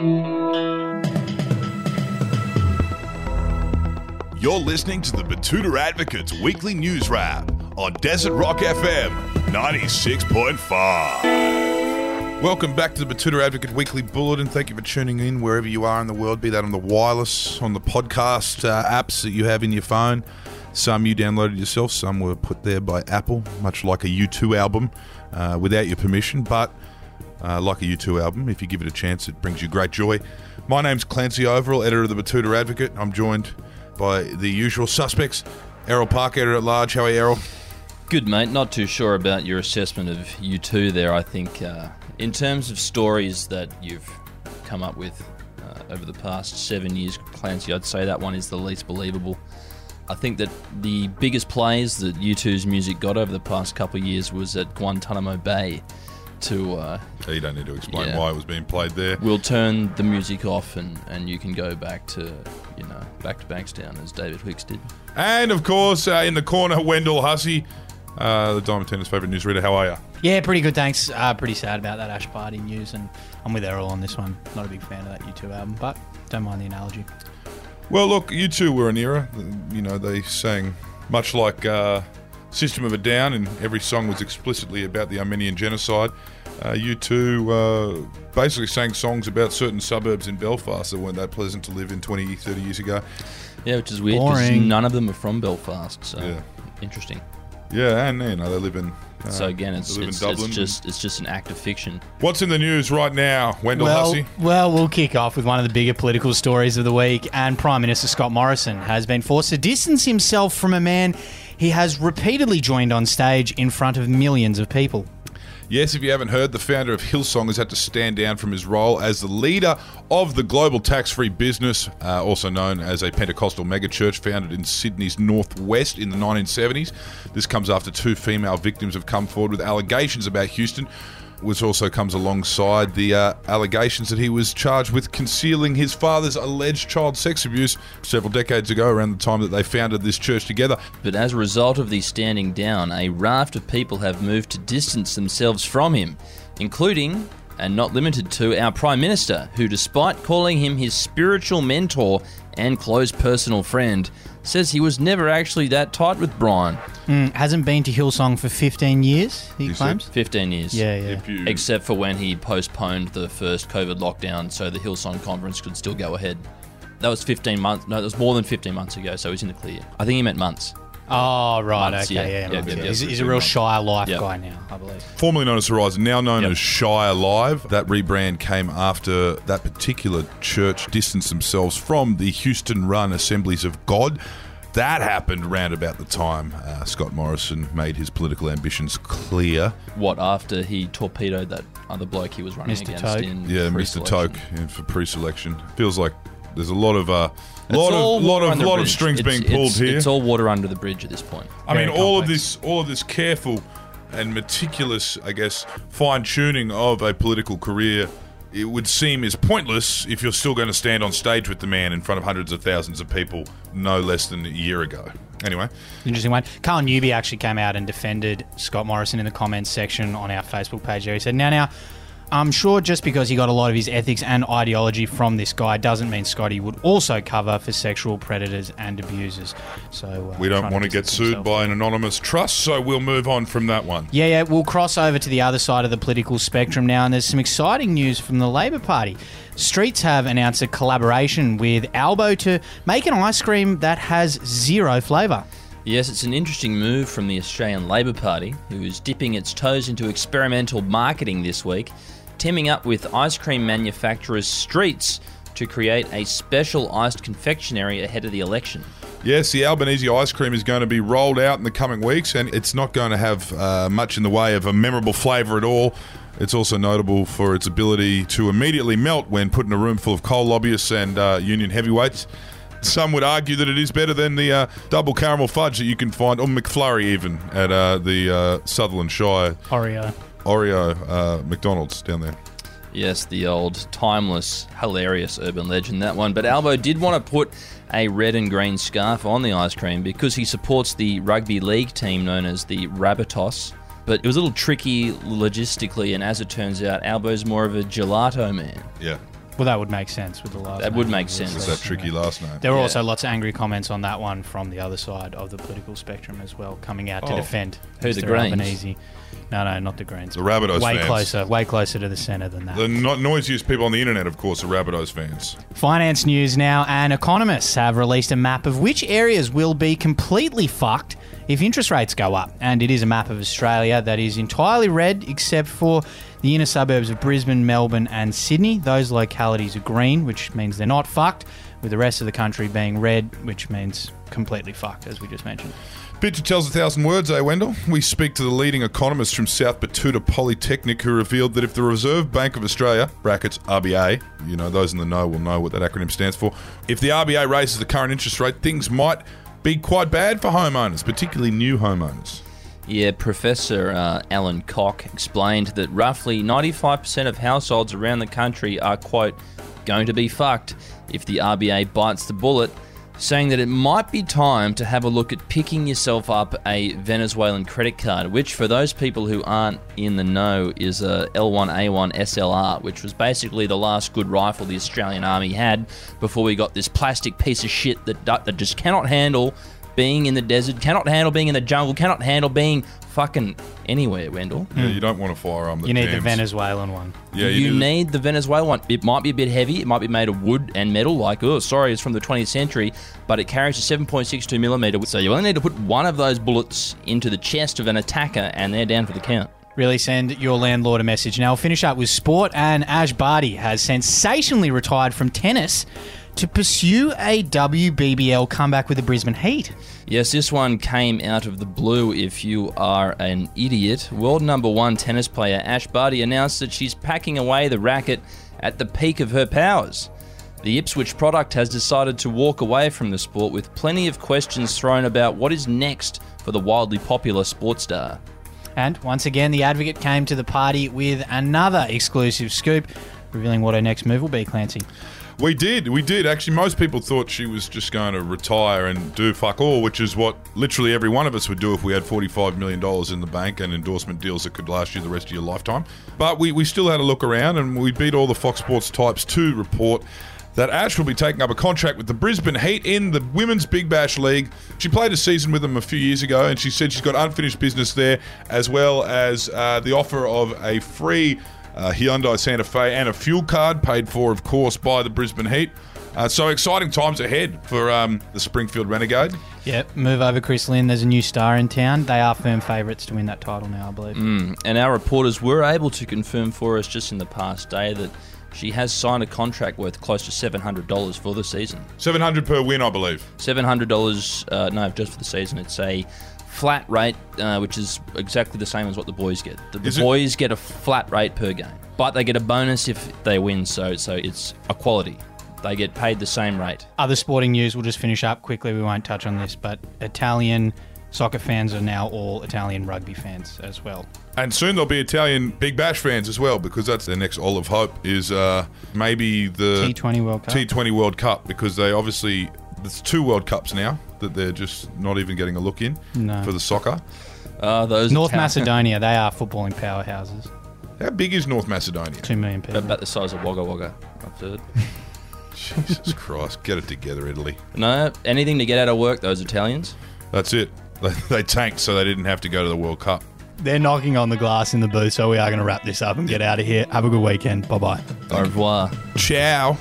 You're listening to the Betoota Advocates Weekly News Wrap on Desert Rock FM 96.5. Welcome back to the Betoota Advocate Weekly Bulletin. Thank you for tuning in wherever you are in the world, be that on the wireless, on the podcast uh, apps that you have in your phone. Some you downloaded yourself, some were put there by Apple, much like a U2 album uh, without your permission, but uh, like a U2 album, if you give it a chance, it brings you great joy. My name's Clancy Overell, editor of the Betoota Advocate. I'm joined by the usual suspects. Errol Park, editor at large. How are you, Errol? Good, mate. Not too sure about your assessment of U2 there. I think, uh, in terms of stories that you've come up with uh, over the past seven years, Clancy, I'd say that one is the least believable. I think that the biggest plays that U2's music got over the past couple of years was at Guantanamo Bay. To uh, So you don't need to explain Yeah. why it was being played there. we'll turn the music off and, and you can go back to you know back to Bankstown as David Hicks did. And of course, uh, in the corner, Wendell Hussey, uh, the Diamantina's favourite newsreader. How are you? Yeah, pretty good. Thanks. Uh, pretty sad about that Ash Barty news, and I'm with Errol on this one. Not a big fan of that U2 album, but don't mind the analogy. Well, look, you two were an era. You know, they sang much like uh, System of a Down, and every song was explicitly about the Armenian genocide. Uh, you two uh, basically sang songs about certain suburbs in Belfast that weren't that pleasant to live in 20, 30 years ago. Yeah, which is weird because none of them are from Belfast. So Yeah. interesting. Yeah, and you know they live in. Uh, So again, it's, it's, it's just it's just an act of fiction. What's in the news right now, Wendell Well, Hussey? well, we'll kick off with one of the bigger political stories of the week, and Prime Minister Scott Morrison has been forced to distance himself from a man he has repeatedly joined on stage in front of millions of people. Yes, if you haven't heard, the founder of Hillsong has had to stand down from his role as the leader of the global tax free business, uh, also known as a Pentecostal megachurch founded in Sydney's northwest in the 1970s. This comes after two female victims have come forward with allegations about Houston, which also comes alongside the uh, allegations that he was charged with concealing his father's alleged child sex abuse several decades ago, around the time that they founded this church together. But as a result of the standing down, a raft of people have moved to distance themselves from him, including and not limited to our Prime Minister, who, despite calling him his spiritual mentor and close personal friend, says he was never actually that tight with Brian. Mm, hasn't been to Hillsong for 15 years, he He claims. 15 years. Yeah, yeah. You, Except for when he postponed the first COVID lockdown so the Hillsong conference could still go ahead. That was 15 months. No, that was more than 15 months ago, so he's in the clear. I think he meant months. Oh, right, Months, okay, yeah. yeah. Yeah, right, yeah, yeah. yeah. He's, he's a real Shire Live Yeah. guy now, I believe. formerly known as Horizon, now known Yep. as Shire Live. That rebrand came after that particular church distanced themselves from the Houston run Assemblies of God. That happened around about the time uh, Scott Morrison made his political ambitions clear. What, after he torpedoed that other bloke he was running Mr. against Towke. in Yeah, Mr. Towke yeah, for pre-selection. Feels like there's a lot of uh, lot of lot of lot of strings It's- being pulled it's- here. It's all water under the bridge at this point. I mean, Very all of this, all of this careful and meticulous, I guess, fine tuning of a political career, it would seem is pointless if you're still going to stand on stage with the man in front of hundreds of thousands of people no less than a year ago. Anyway, Interesting one. Carl Newby actually came out and defended Scott Morrison in the comments section on our Facebook page there. He said, Now, now, I'm sure just because he got a lot of his ethics and ideology from this guy doesn't mean Scotty would also cover for sexual predators and abusers. So uh, we don't want to get sued himself. by an anonymous trust, so we'll move on from that one. Yeah, yeah, we'll cross over to the other side of the political spectrum now, and there's some exciting news from the Labor Party. Streets have announced a collaboration with Albo to make an ice cream that has zero flavour. Yes, it's an interesting move from the Australian Labor Party, who is dipping its toes into experimental marketing this week, teaming up with ice cream manufacturers Streets to create a special iced confectionery ahead of the election. Yes, the Albanese ice cream is going to be rolled out in the coming weeks, and it's not going to have uh, much in the way of a memorable flavour at all. It's also notable for its ability to immediately melt when put in a room full of coal lobbyists and uh, union heavyweights. Some would argue that it is better than the uh, double caramel fudge that you can find, or McFlurry even, at uh, the uh, Sutherland Shire Oreo. Oreo uh, McDonald's down there. Yes, the old timeless, hilarious urban legend, that one. But Albo did want to put a red and green scarf on the ice cream because he supports the rugby league team known as the Rabbitohs. But it was a little tricky logistically, and as it turns out, Albo's more of a gelato man. Yeah. Well, that would make sense with the last. That would make obviously. sense. It's that tricky last name. There were Yeah. also lots of angry comments on that one from the other side of the political spectrum as well, coming out to Oh. defend Who, the Mr. Greens? Albanese. No, no, not the Greens. The Rabbitohs way fans. closer, way closer to the centre than that. The no- noisiest people on the internet, of course, are Rabbitohs fans. Finance news now, and economists have released a map of which areas will be completely fucked if interest rates go up. And it is a map of Australia that is entirely red, except for the inner suburbs of Brisbane, Melbourne, and Sydney. Those localities are green, which means they're not fucked, with the rest of the country being red, which means completely fucked, as we just mentioned. Picture tells a thousand words, eh, Wendell? We speak to the leading economist from South Betoota Polytechnic who revealed that if the Reserve Bank of Australia, brackets RBA, you know, those in the know will know what that acronym stands for, if the RBA raises the current interest rate, things might be quite bad for homeowners, particularly new homeowners. Yeah, Professor uh, Alan Koch explained that roughly 95% of households around the country are, quote, going to be fucked if the RBA bites the bullet, saying that it might be time to have a look at picking yourself up a Venezuelan credit card, which, for those people who aren't in the know, is a L1A1 SLR, which was basically the last good rifle the Australian Army had before we got this plastic piece of shit that, that just cannot handle being in the desert, cannot handle being in the jungle, cannot handle being fucking anywhere, Wendell. Yeah, you don't want a firearm that You need the jams. Venezuelan one. Yeah, you, do. need the Venezuelan one. It might be a bit heavy. It might be made of wood and metal. Like, oh, sorry, it's from the 20th century, but it carries a 7.62 millimeter. So you only need to put one of those bullets into the chest of an attacker, and they're down for the count. Really send your landlord a message. Now, we'll finish up with sport, and Ash Barty has sensationally retired from tennis to pursue a WBBL comeback with the Brisbane Heat. Yes, this one came out of the blue if you are an idiot. World number one tennis player Ash Barty announced that she's packing away the racket at the peak of her powers. The Ipswich product has decided to walk away from the sport with plenty of questions thrown about what is next for the wildly popular sports star. And once again, the advocate came to the party with another exclusive scoop, revealing what her next move will be, Clancy. We did, we did. Actually, most people thought she was just going to retire and do fuck all, which is what literally every one of us would do if we had $45 million in the bank and endorsement deals that could last you the rest of your lifetime. But we, we still had a look around and we beat all the Fox Sports types to report that Ash will be taking up a contract with the Brisbane Heat in the Women's Big Bash League. She played a season with them a few years ago and she said she's got unfinished business there, as well as uh, the offer of a free uh, Hyundai Santa Fe and a fuel card paid for, of course, by the Brisbane Heat. Uh, so exciting times ahead for um, the Springfield Renegade. Yep, move over Chris Lynn. There's a new star in town. They are firm favourites to win that title now, I believe. And our reporters were able to confirm for us just in the past day that she has signed a contract worth close to $700 for the season. 700 per win, I believe. $700, uh, no, just for the season. It's a flat rate, uh, which is exactly the same as what the boys get. The, the Is it- boys get a flat rate per game, but they get a bonus if they win, so, so it's equality. They get paid the same rate. Other sporting news, we'll just finish up quickly. We won't touch on this, but Italian soccer fans are now all Italian rugby fans as well. And soon there'll be Italian Big Bash fans as well, because that's their next olive hope is uh, maybe the T20 World Cup. T20 World Cup, because they obviously there's two World Cups now that they're just not even getting a look in No. for the soccer. Uh, those North Italian- Macedonia, they are footballing powerhouses. How big is North Macedonia? Two million people. About the size of Wagga Wagga, I've heard. Jesus Christ, get it together, Italy. No, anything to get out of work, those Italians. That's it. They, they tanked so they didn't have to go to the World Cup. They're knocking on the glass in the booth, so we are going to wrap this up and get out of here. Have a good weekend. Bye bye. Au revoir. Ciao.